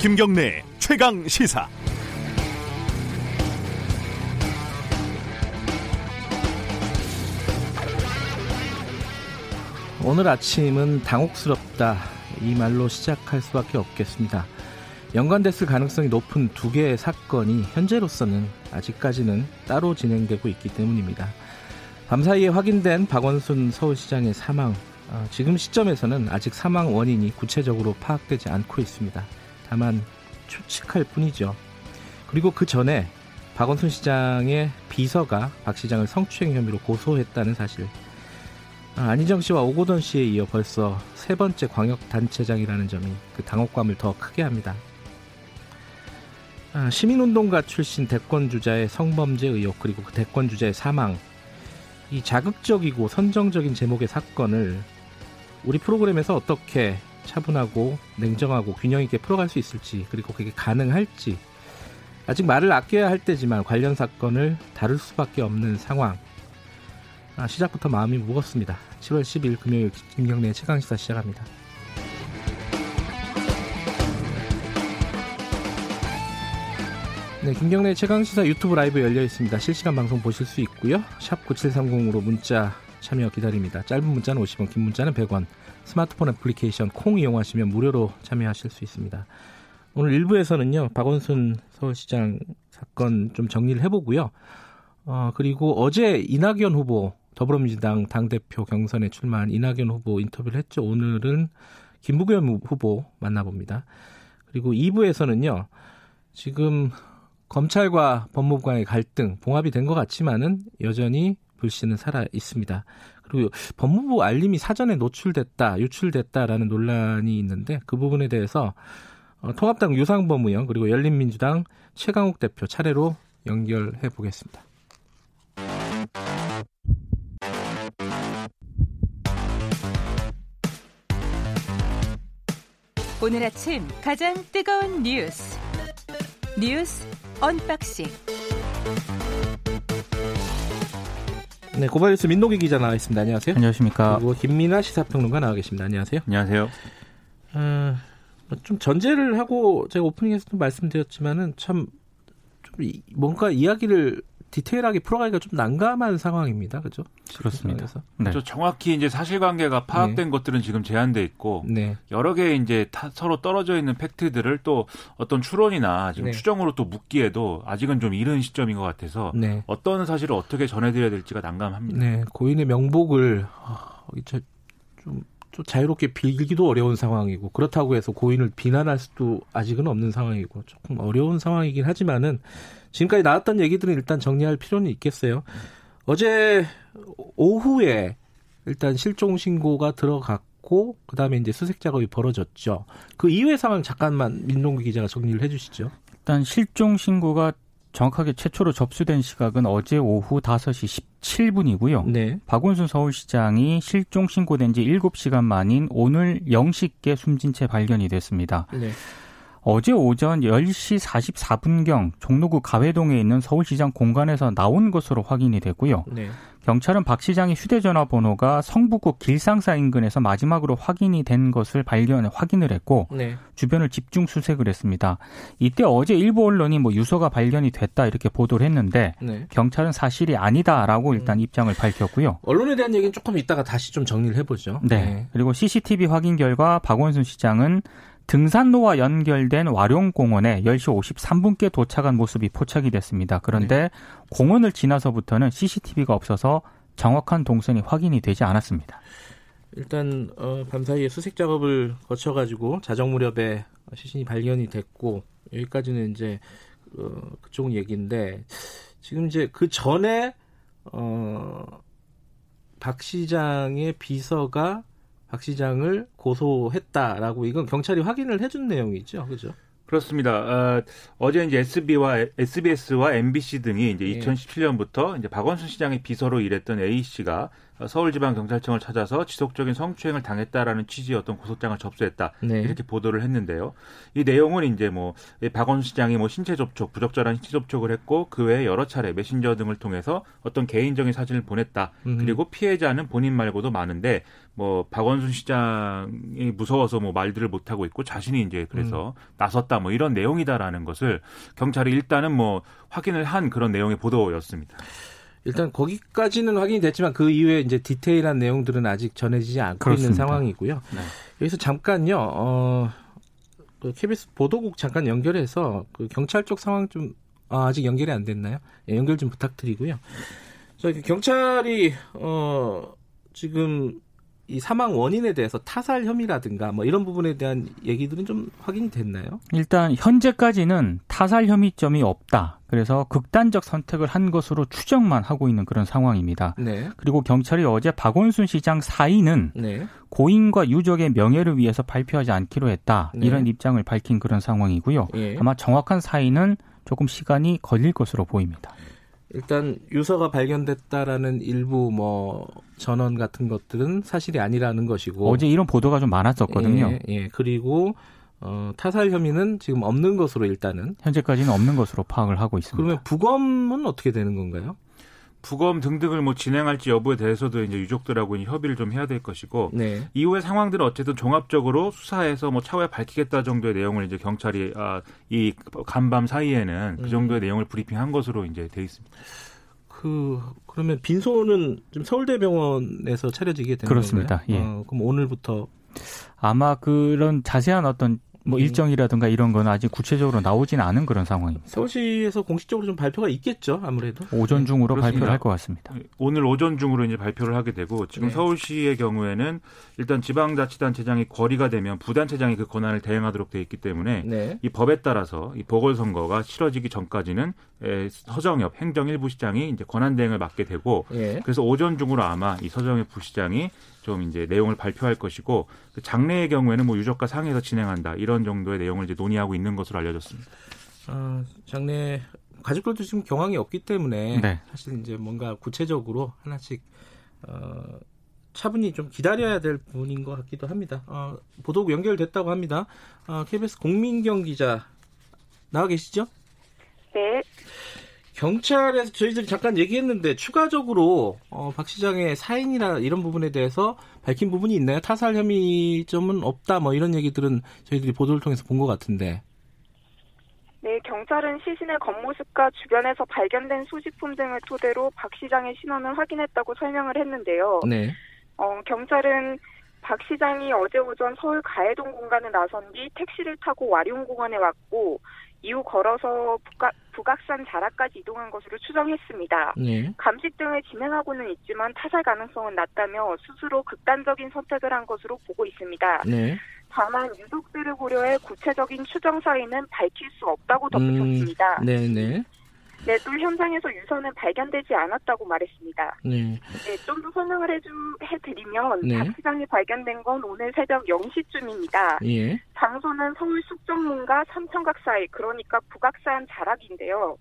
김경래 최강 시사. 오늘 아침은 당혹스럽다 이 말로 시작할 수밖에 없겠습니다. 연관됐을 가능성이 높은 두 개의 사건이 현재로서는 아직까지는 따로 진행되고 있기 때문입니다. 밤사이에 확인된 박원순 서울시장의 사망 어, 지금 시점에서는 아직 사망 원인이 구체적으로 파악되지 않고 있습니다. 다만 추측할 뿐이죠. 그리고 그 전에 박원순 시장의 비서가 박 시장을 성추행 혐의로 고소했다는 사실. 아, 안희정 씨와 오고돈 씨에 이어 벌써 세 번째 광역단체장이라는 점이 그 당혹감을 더 크게 합니다. 아, 시민운동가 출신 대권주자의 성범죄 의혹 그리고 그 대권주자의 사망 이 자극적이고 선정적인 제목의 사건을 우리 프로그램에서 어떻게 차분하고 냉정하고 균형 있게 풀어갈 수 있을지 그리고 그게 가능할지 아직 말을 아껴야 할 때지만 관련 사건을 다룰 수밖에 없는 상황 아, 시작부터 마음이 무겁습니다. 7월 10일 금요일 김경래 최강시사 시작합니다. 네, 김경래 최강시사 유튜브 라이브 열려 있습니다. 실시간 방송 보실 수 있고요. 샵 9730으로 문자 참여 기다립니다. 짧은 문자는 50원, 긴 문자는 100원. 스마트폰 애플리케이션 콩 이용하시면 무료로 참여하실 수 있습니다. 오늘 1부에서는요. 박원순 서울시장 사건 좀 정리를 해보고요. 어, 그리고 어제 이낙연 후보 더불어민주당 당대표 경선에 출마한 이낙연 후보 인터뷰를 했죠. 오늘은 김부겸 후보 만나봅니다. 그리고 2부에서는요. 지금 검찰과 법무부 간의 갈등 봉합이 된 것 같지만은 여전히 불씨는 살아 있습니다. 그리고 법무부 알림이 사전에 노출됐다, 유출됐다라는 논란이 있는데 그 부분에 대해서 어, 통합당 유상범 의원 그리고 열린민주당 최강욱 대표 차례로 연결해 보겠습니다. 오늘 아침 가장 뜨거운 뉴스 뉴스 unboxing 네, 고발뉴스 민동기 기자 나와 있습니다. 안녕하세요. 안녕하십니까. 그리고 김민아 시사평론가 나와 계십니다. 안녕하세요. 안녕하세요. 어, 좀 전제를 하고 제가 오프닝에서도 말씀드렸지만은 참 좀 뭔가 이야기를 디테일하게 풀어가기가 좀 난감한 상황입니다. 그죠? 그렇습니다. 네. 정확히 이제 사실관계가 파악된 네. 것들은 지금 제한돼 있고 네. 여러 개 이제 서로 떨어져 있는 팩트들을 또 어떤 추론이나 지금 네. 추정으로 또 묻기에도 아직은 좀 이른 시점인 것 같아서 네. 어떤 사실을 어떻게 전해드려야 될지가 난감합니다. 네, 고인의 명복을 어, 좀, 좀 자유롭게 빌기도 어려운 상황이고 그렇다고 해서 고인을 비난할 수도 아직은 없는 상황이고 조금 어려운 상황이긴 하지만은 지금까지 나왔던 얘기들은 일단 정리할 필요는 있겠어요. 어제 오후에 일단 실종 신고가 들어갔고 그다음에 이제 수색 작업이 벌어졌죠. 그 이후의 상황 잠깐만 민동기 기자가 정리를 해 주시죠. 일단 실종 신고가 정확하게 최초로 접수된 시각은 어제 오후 5시 17분이고요. 네. 박원순 서울시장이 실종 신고된 지 7시간 만인 오늘 0시께 숨진 채 발견이 됐습니다. 네. 어제 오전 10시 44분경 종로구 가회동에 있는 서울시장 공간에서 나온 것으로 확인이 됐고요. 네. 경찰은 박 시장의 휴대전화 번호가 성북구 길상사 인근에서 마지막으로 확인이 된 것을 발견 확인을 했고 네. 주변을 집중 수색을 했습니다. 이때 어제 일부 언론이 뭐 유서가 발견이 됐다 이렇게 보도를 했는데 네. 경찰은 사실이 아니다라고 일단 음. 입장을 밝혔고요. 언론에 대한 얘기는 조금 이따가 다시 좀 정리를 해보죠. 네. 네. 그리고 CCTV 확인 결과 박원순 시장은 등산로와 연결된 와룡공원에 10시 53분께 도착한 모습이 포착이 됐습니다. 그런데 네. 공원을 지나서부터는 CCTV가 없어서 정확한 동선이 확인이 되지 않았습니다. 일단 어, 밤사이에 수색 작업을 거쳐가지고 자정 무렵에 시신이 발견이 됐고 여기까지는 이제 어, 그쪽 얘기인데 지금 이제 그 전에 어, 박 시장의 비서가 박 시장을 고소했다라고 이건 경찰이 확인을 해준 내용이죠, 그죠? 그렇습니다. 어, 제 이제 SB와 SBS와 MBC 등이 이제 2017년부터 이제 박원순 시장의 비서로 일했던 A 씨가 서울지방경찰청을 찾아서 지속적인 성추행을 당했다라는 취지의 어떤 고소장을 접수했다 네. 이렇게 보도를 했는데요. 이 내용은 이제 뭐 박원순 시장이 뭐 신체 접촉, 부적절한 신체 접촉을 했고 그 외에 여러 차례 메신저 등을 통해서 어떤 개인적인 사진을 보냈다. 음. 그리고 피해자는 본인 말고도 많은데 뭐 박원순 시장이 무서워서 뭐 말들을 못 하고 있고 자신이 이제 그래서 음. 나섰다 뭐 이런 내용이다라는 것을 경찰이 일단은 뭐 확인을 한 그런 내용의 보도였습니다. 일단 거기까지는 확인이 됐지만 그 이후에 이제 디테일한 내용들은 아직 전해지지 않고 그렇습니다. 있는 상황이고요. 네. 여기서 잠깐요. 어, 그 KBS 보도국 잠깐 연결해서 그 경찰 쪽 상황 좀 아, 아직 연결이 안 됐나요? 예, 연결 좀 부탁드리고요. 저기 경찰이 어 지금 이 사망 원인에 대해서 타살 혐의라든가 뭐 이런 부분에 대한 얘기들은 좀 확인이 됐나요? 일단 현재까지는 타살 혐의점이 없다. 그래서 극단적 선택을 한 것으로 추정만 하고 있는 그런 상황입니다. 네. 그리고 경찰이 어제 박원순 시장 사인은 네. 고인과 유족의 명예를 위해서 발표하지 않기로 했다. 네. 이런 입장을 밝힌 그런 상황이고요. 예. 아마 정확한 사인은 조금 시간이 걸릴 것으로 보입니다. 일단 유서가 발견됐다라는 일부 뭐 전원 같은 것들은 사실이 아니라는 것이고 어제 이런 보도가 좀 많았었거든요. 예, 예. 그리고 어, 타살 혐의는 지금 없는 것으로 일단은 현재까지는 없는 것으로 파악을 하고 있습니다. 그러면 부검은 어떻게 되는 건가요? 부검 등등을 뭐 진행할지 여부에 대해서도 이제 유족들하고 협의를 좀 해야 될 것이고 네. 이후의 상황들은 어쨌든 종합적으로 수사해서 뭐 차후에 밝히겠다 정도의 내용을 이제 경찰이 아, 이 간밤 사이에는 그 음. 정도의 음. 내용을 브리핑한 것으로 이제 돼 있습니다. 그 그러면 빈소는 좀 서울대병원에서 차려지게 되는 그렇습니다. 건가요? 예. 어, 그럼 오늘부터 아마 그런 자세한 어떤 뭐 음. 일정이라든가 이런 건 아직 구체적으로 나오진 않은 그런 상황입니다. 서울시에서 공식적으로 좀 발표가 있겠죠, 아무래도. 오전 중으로 네, 발표를 할 것 같습니다. 오늘 오전 중으로 이제 발표를 하게 되고 지금 네. 서울시의 경우에는 일단 지방자치단체장이 거리가 되면 부단체장이 그 권한을 대행하도록 돼 있기 때문에 네. 이 법에 따라서 이 보궐선거가 치러지기 전까지는 서정엽 행정일부 시장이 이제 권한 대행을 맡게 되고 예. 그래서 오전 중으로 아마 이 서정엽 부시장이 좀 이제 내용을 발표할 것이고 그 장래의 경우에는 뭐 유족과 상의해서 진행한다 이런 정도의 내용을 이제 논의하고 있는 것으로 알려졌습니다. 어, 장래 가족들도 지금 경황이 없기 때문에 네. 사실 이제 뭔가 구체적으로 하나씩 어, 차분히 좀 기다려야 될 부분인 것 같기도 합니다. 어, 보도국 연결됐다고 합니다. 어, KBS 공민경 기자 나와 계시죠? 네. 경찰에서 저희들이 잠깐 얘기했는데 추가적으로 어, 박 시장의 사인이나 이런 부분에 대해서 밝힌 부분이 있나요? 타살 혐의점은 없다 뭐 이런 얘기들은 저희들이 보도를 통해서 본 것 같은데. 네, 경찰은 시신의 겉모습과 주변에서 발견된 소지품 등을 토대로 박 시장의 신원을 확인했다고 설명을 했는데요. 네. 어, 경찰은 박 시장이 어제 오전 서울 가해동 공간에 나선 뒤 택시를 타고 와룡공원에 왔고 이후 걸어서 북각, 북악산 자락까지 이동한 것으로 추정했습니다. 네. 감식 등을 진행하고는 있지만 타살 가능성은 낮다며 스스로 극단적인 선택을 한 것으로 보고 있습니다. 네. 다만 유족들을 고려해 구체적인 추정 사인은 밝힐 수 없다고 덧붙였습니다. 음, 네네. 네, 또 현장에서 유서는 발견되지 않았다고 말했습니다. 네. 네, 좀 더 설명을 해주, 해드리면 네. 박 시장이 발견된 건 오늘 새벽 0시쯤입니다. 예. 장소는 서울 숙정문과 삼천각 사이, 그러니까 북악산 자락인데요.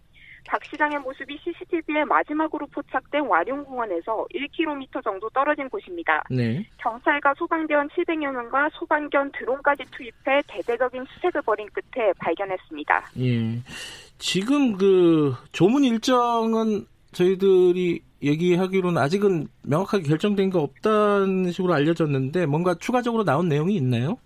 박 시장의 모습이 CCTV에 마지막으로 포착된 와룡공원에서 1km 정도 떨어진 곳입니다. 네. 경찰과 소방대원 700여 명과 소방견 드론까지 투입해 대대적인 수색을 벌인 끝에 발견했습니다. 예. 지금 그 조문 일정은 저희들이 얘기하기로는 아직은 명확하게 결정된 거 없다는 식으로 알려졌는데 뭔가 추가적으로 나온 내용이 있나요?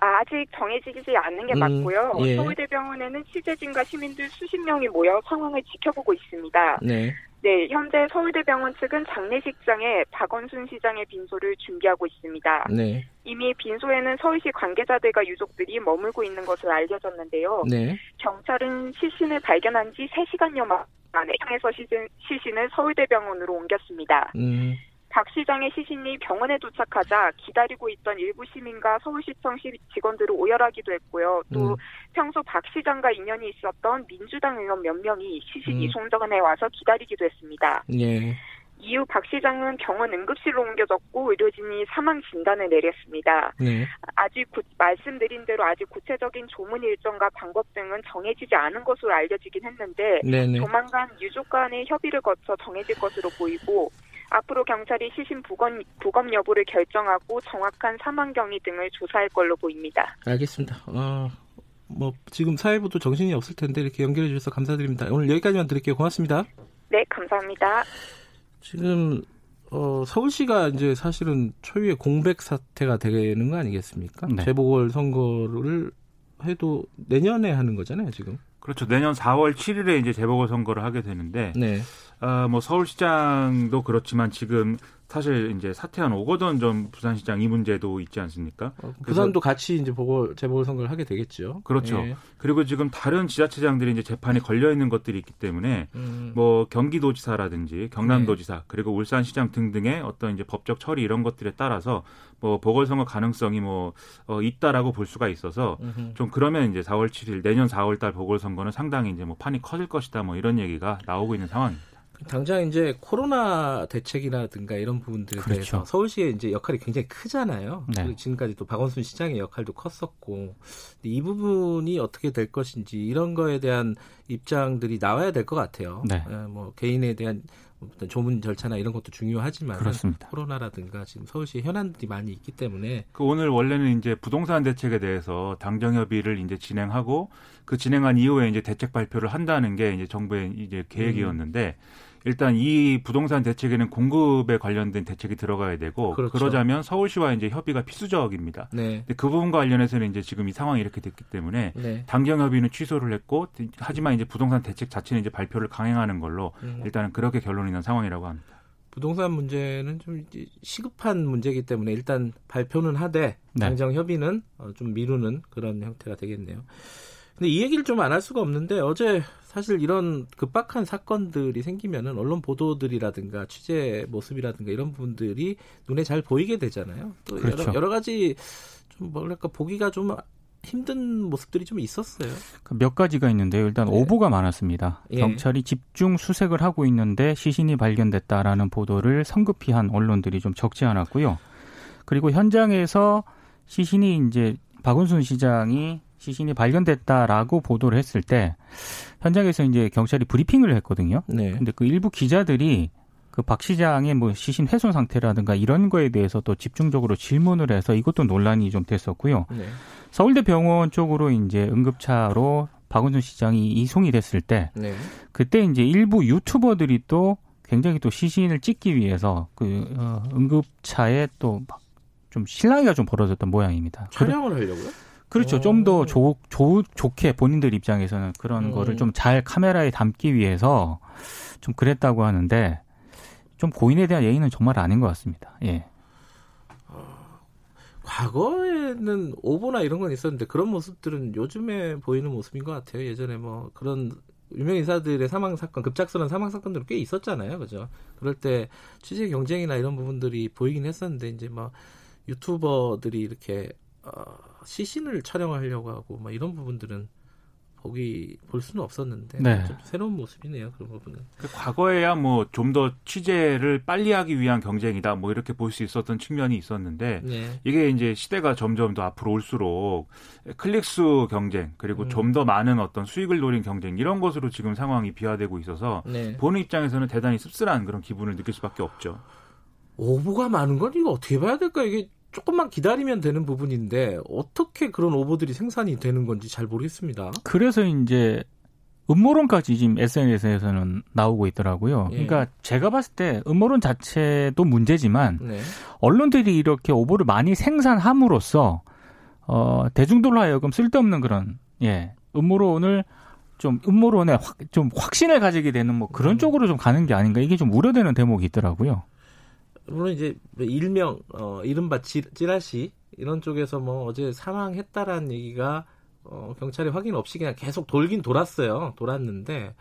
아, 직 정해지지 않는 게 음, 맞고요. 예. 서울대병원에는 취재진과 시민들 수십 명이 모여 상황을 지켜보고 있습니다. 네. 네, 현재 서울대병원 측은 장례식장에 박원순 시장의 빈소를 준비하고 있습니다. 네. 이미 빈소에는 서울시 관계자들과 유족들이 머물고 있는 것으로 알려졌는데요. 네. 경찰은 시신을 발견한 지 3시간여 만에 향해서 시신, 시신을 서울대병원으로 옮겼습니다. 음. 박 시장의 시신이 병원에 도착하자 기다리고 있던 일부 시민과 서울시청 직원들을 오열하기도 했고요. 또 음. 평소 박 시장과 인연이 있었던 민주당 의원 몇 명이 시신 음. 이송전에 와서 기다리기도 했습니다. 예. 이후 박 시장은 병원 응급실로 옮겨졌고 의료진이 사망 진단을 내렸습니다. 네. 아직 구, 말씀드린 대로 아직 구체적인 조문 일정과 방법 등은 정해지지 않은 것으로 알려지긴 했는데 네네. 조만간 유족 간의 협의를 거쳐 정해질 것으로 보이고 앞으로 경찰이 시신 부검, 부검 여부를 결정하고 정확한 사망 경위 등을 조사할 걸로 보입니다. 알겠습니다. 어, 뭐 지금 사회부도 정신이 없을 텐데 이렇게 연결해 주셔서 감사드립니다. 오늘 여기까지만 드릴게요. 고맙습니다. 네, 감사합니다. 지금 어, 서울시가 이제 사실은 초유의 공백 사태가 되는 거 아니겠습니까? 네. 재보궐 선거를 해도 내년에 하는 거잖아요, 지금. 그렇죠. 내년 4월 7일에 이제 재보궐 선거를 하게 되는데, 네. 어, 뭐 서울시장도 그렇지만 지금 사실 이제 사퇴한 오거돈 전 부산시장 이 문제도 있지 않습니까? 어, 부산도 같이 이제 보궐 재보궐 선거를 하게 되겠죠. 그렇죠. 예. 그리고 지금 다른 지자체장들이 이제 재판이 걸려 있는 것들이 있기 때문에 음. 뭐 경기도지사라든지 경남도지사 네. 그리고 울산시장 등등의 어떤 이제 법적 처리 이런 것들에 따라서 뭐 보궐선거 가능성이 뭐 어, 있다라고 볼 수가 있어서 음흠. 좀 그러면 이제 4월 7일 내년 4월달 보궐선거는 상당히 이제 뭐 판이 커질 것이다 뭐 이런 얘기가 나오고 있는 상황입니다. 당장 이제 코로나 대책이라든가 이런 부분들에 그렇죠. 대해서 서울시의 이제 역할이 굉장히 크잖아요. 네. 지금까지 또 박원순 시장의 역할도 컸었고 이 부분이 어떻게 될 것인지 이런 거에 대한 입장들이 나와야 될 것 같아요. 네. 예, 뭐 개인에 대한 어떤 조문 절차나 이런 것도 중요하지만 그렇습니다. 코로나라든가 지금 서울시 현안들이 많이 있기 때문에 그 오늘 원래는 이제 부동산 대책에 대해서 당정 협의를 이제 진행하고 그 진행한 이후에 이제 대책 발표를 한다는 게 이제 정부의 이제 계획이었는데 음. 일단 이 부동산 대책에는 공급에 관련된 대책이 들어가야 되고 그렇죠. 그러자면 서울시와 이제 협의가 필수적입니다. 네. 근데 그 부분과 관련해서는 이제 지금 이 상황이 이렇게 됐기 때문에 네. 당경 협의는 취소를 했고 하지만 이제 부동산 대책 자체는 이제 발표를 강행하는 걸로 음. 일단은 그렇게 결론이 난 상황이라고 합니다. 부동산 문제는 좀 시급한 문제이기 때문에 일단 발표는 하되 네. 당정 협의는 어, 좀 미루는 그런 형태가 되겠네요. 근데 이 얘기를 좀 안 할 수가 없는데 어제 사실 이런 급박한 사건들이 생기면은 언론 보도들이라든가 취재 모습이라든가 이런 부분들이 눈에 잘 보이게 되잖아요. 또 그렇죠. 여러, 여러 가지 좀 뭐랄까 보기가 좀 힘든 모습들이 좀 있었어요. 그몇 가지가 있는데요. 일단 네. 오보가 많았습니다. 예. 경찰이 집중 수색을 하고 있는데 시신이 발견됐다라는 보도를 성급히 한 언론들이 좀 적지 않았고요. 그리고 현장에서 시신이 이제 박원순 시장이 시신이 발견됐다라고 보도를 했을 때 현장에서 이제 경찰이 브리핑을 했거든요. 네. 근데 그 일부 기자들이 그 박 시장의 뭐 시신 훼손 상태라든가 이런 거에 대해서 또 집중적으로 질문을 해서 이것도 논란이 좀 됐었고요. 네. 서울대 병원 쪽으로 이제 응급차로 박원순 시장이 이송이 됐을 때 네. 그때 이제 일부 유튜버들이 또 굉장히 또 시신을 찍기 위해서 그 어, 응급차에 또좀 실랑이가 좀 벌어졌던 모양입니다. 촬영을 하려고요? 그렇죠. 좀 더 좋게 본인들 입장에서는 그런 음. 거를 좀 잘 카메라에 담기 위해서 좀 그랬다고 하는데 좀 고인에 대한 예의는 정말 아닌 것 같습니다. 예. 어, 과거에는 오보나 이런 건 있었는데 그런 모습들은 요즘에 보이는 모습인 것 같아요. 예전에 뭐 그런 유명 인사들의 사망 사건, 급작스러운 사망 사건들은 꽤 있었잖아요, 그죠? 그럴 때 취재 경쟁이나 이런 부분들이 보이긴 했었는데 이제 뭐 유튜버들이 이렇게 어, 시신을 촬영하려고 하고 막 이런 부분들은 보기 볼 수는 없었는데 네. 좀 새로운 모습이네요 그런 부분은. 그 과거에야 뭐 좀 더 취재를 빨리 하기 위한 경쟁이다 뭐 이렇게 볼 수 있었던 측면이 있었는데 네. 이게 이제 시대가 점점 더 앞으로 올수록 클릭수 경쟁 그리고 음. 좀더 많은 어떤 수익을 노린 경쟁 이런 것으로 지금 상황이 비화되고 있어서 네. 보는 입장에서는 대단히 씁쓸한 그런 기분을 느낄 수밖에 없죠. 오보가 많은 건 이거 어떻게 봐야 될까 이게 조금만 기다리면 되는 부분인데 어떻게 그런 오보들이 생산이 되는 건지 잘 모르겠습니다. 그래서 이제 음모론까지 지금 SNS에서는 나오고 있더라고요. 예. 그러니까 제가 봤을 때 음모론 자체도 문제지만 네. 언론들이 이렇게 오보를 많이 생산함으로써 어, 대중들로 하여금 쓸데없는 그런 예 음모론을 좀 음모론에 확, 좀 확신을 가지게 되는 뭐 그런 음. 쪽으로 좀 가는 게 아닌가 이게 좀 우려되는 대목이 있더라고요. 물론 이제 일명 어 이른바 찌, 찌라시 이런 쪽에서 뭐 어제 사망했다라는 얘기가 어 경찰이 확인 없이 그냥 계속 돌긴 돌았어요. 돌았는데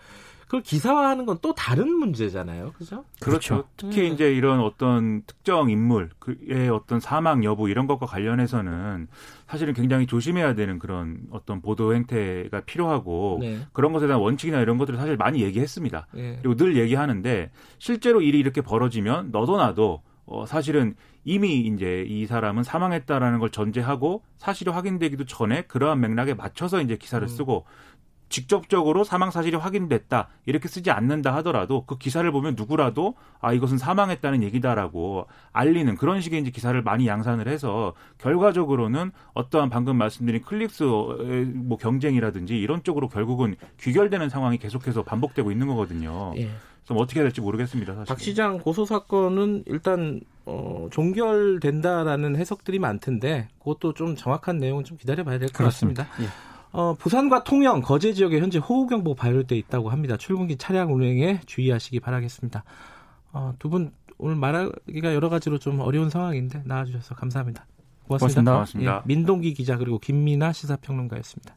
그걸 기사화하는 건 또 다른 문제잖아요. 그죠? 그렇죠. 그렇죠. 특히 음. 이제 이런 어떤 특정 인물의 어떤 사망 여부 이런 것과 관련해서는 사실은 굉장히 조심해야 되는 그런 어떤 보도 행태가 필요하고 네. 그런 것에 대한 원칙이나 이런 것들을 사실 많이 얘기했습니다. 네. 그리고 늘 얘기하는데 실제로 일이 이렇게 벌어지면 너도 나도 어, 사실은 이미 이제 이 사람은 사망했다라는 걸 전제하고 사실이 확인되기도 전에 그러한 맥락에 맞춰서 이제 기사를 음. 쓰고 직접적으로 사망 사실이 확인됐다 이렇게 쓰지 않는다 하더라도 그 기사를 보면 누구라도 아 이것은 사망했다는 얘기다라고 알리는 그런 식의 이제 기사를 많이 양산을 해서 결과적으로는 어떠한 방금 말씀드린 클릭스 뭐 경쟁이라든지 이런 쪽으로 결국은 귀결되는 상황이 계속해서 반복되고 있는 거거든요. 예. 그래서 어떻게 해야 될지 모르겠습니다. 사실. 박 시장 고소 사건은 일단 어, 종결된다라는 해석들이 많던데 그것도 좀 정확한 내용은 좀 기다려봐야 될 것 같습니다. 예. 어, 부산과 통영, 거제 지역에 현재 호우경보 발효돼 있다고 합니다. 출근길 차량 운행에 주의하시기 바라겠습니다. 어, 두분 오늘 말하기가 여러 가지로 좀 어려운 상황인데 나와주셔서 감사합니다. 고맙습니다. 고맙습니다. 고맙습니다. 예, 민동기 기자 그리고 김민아 시사평론가였습니다.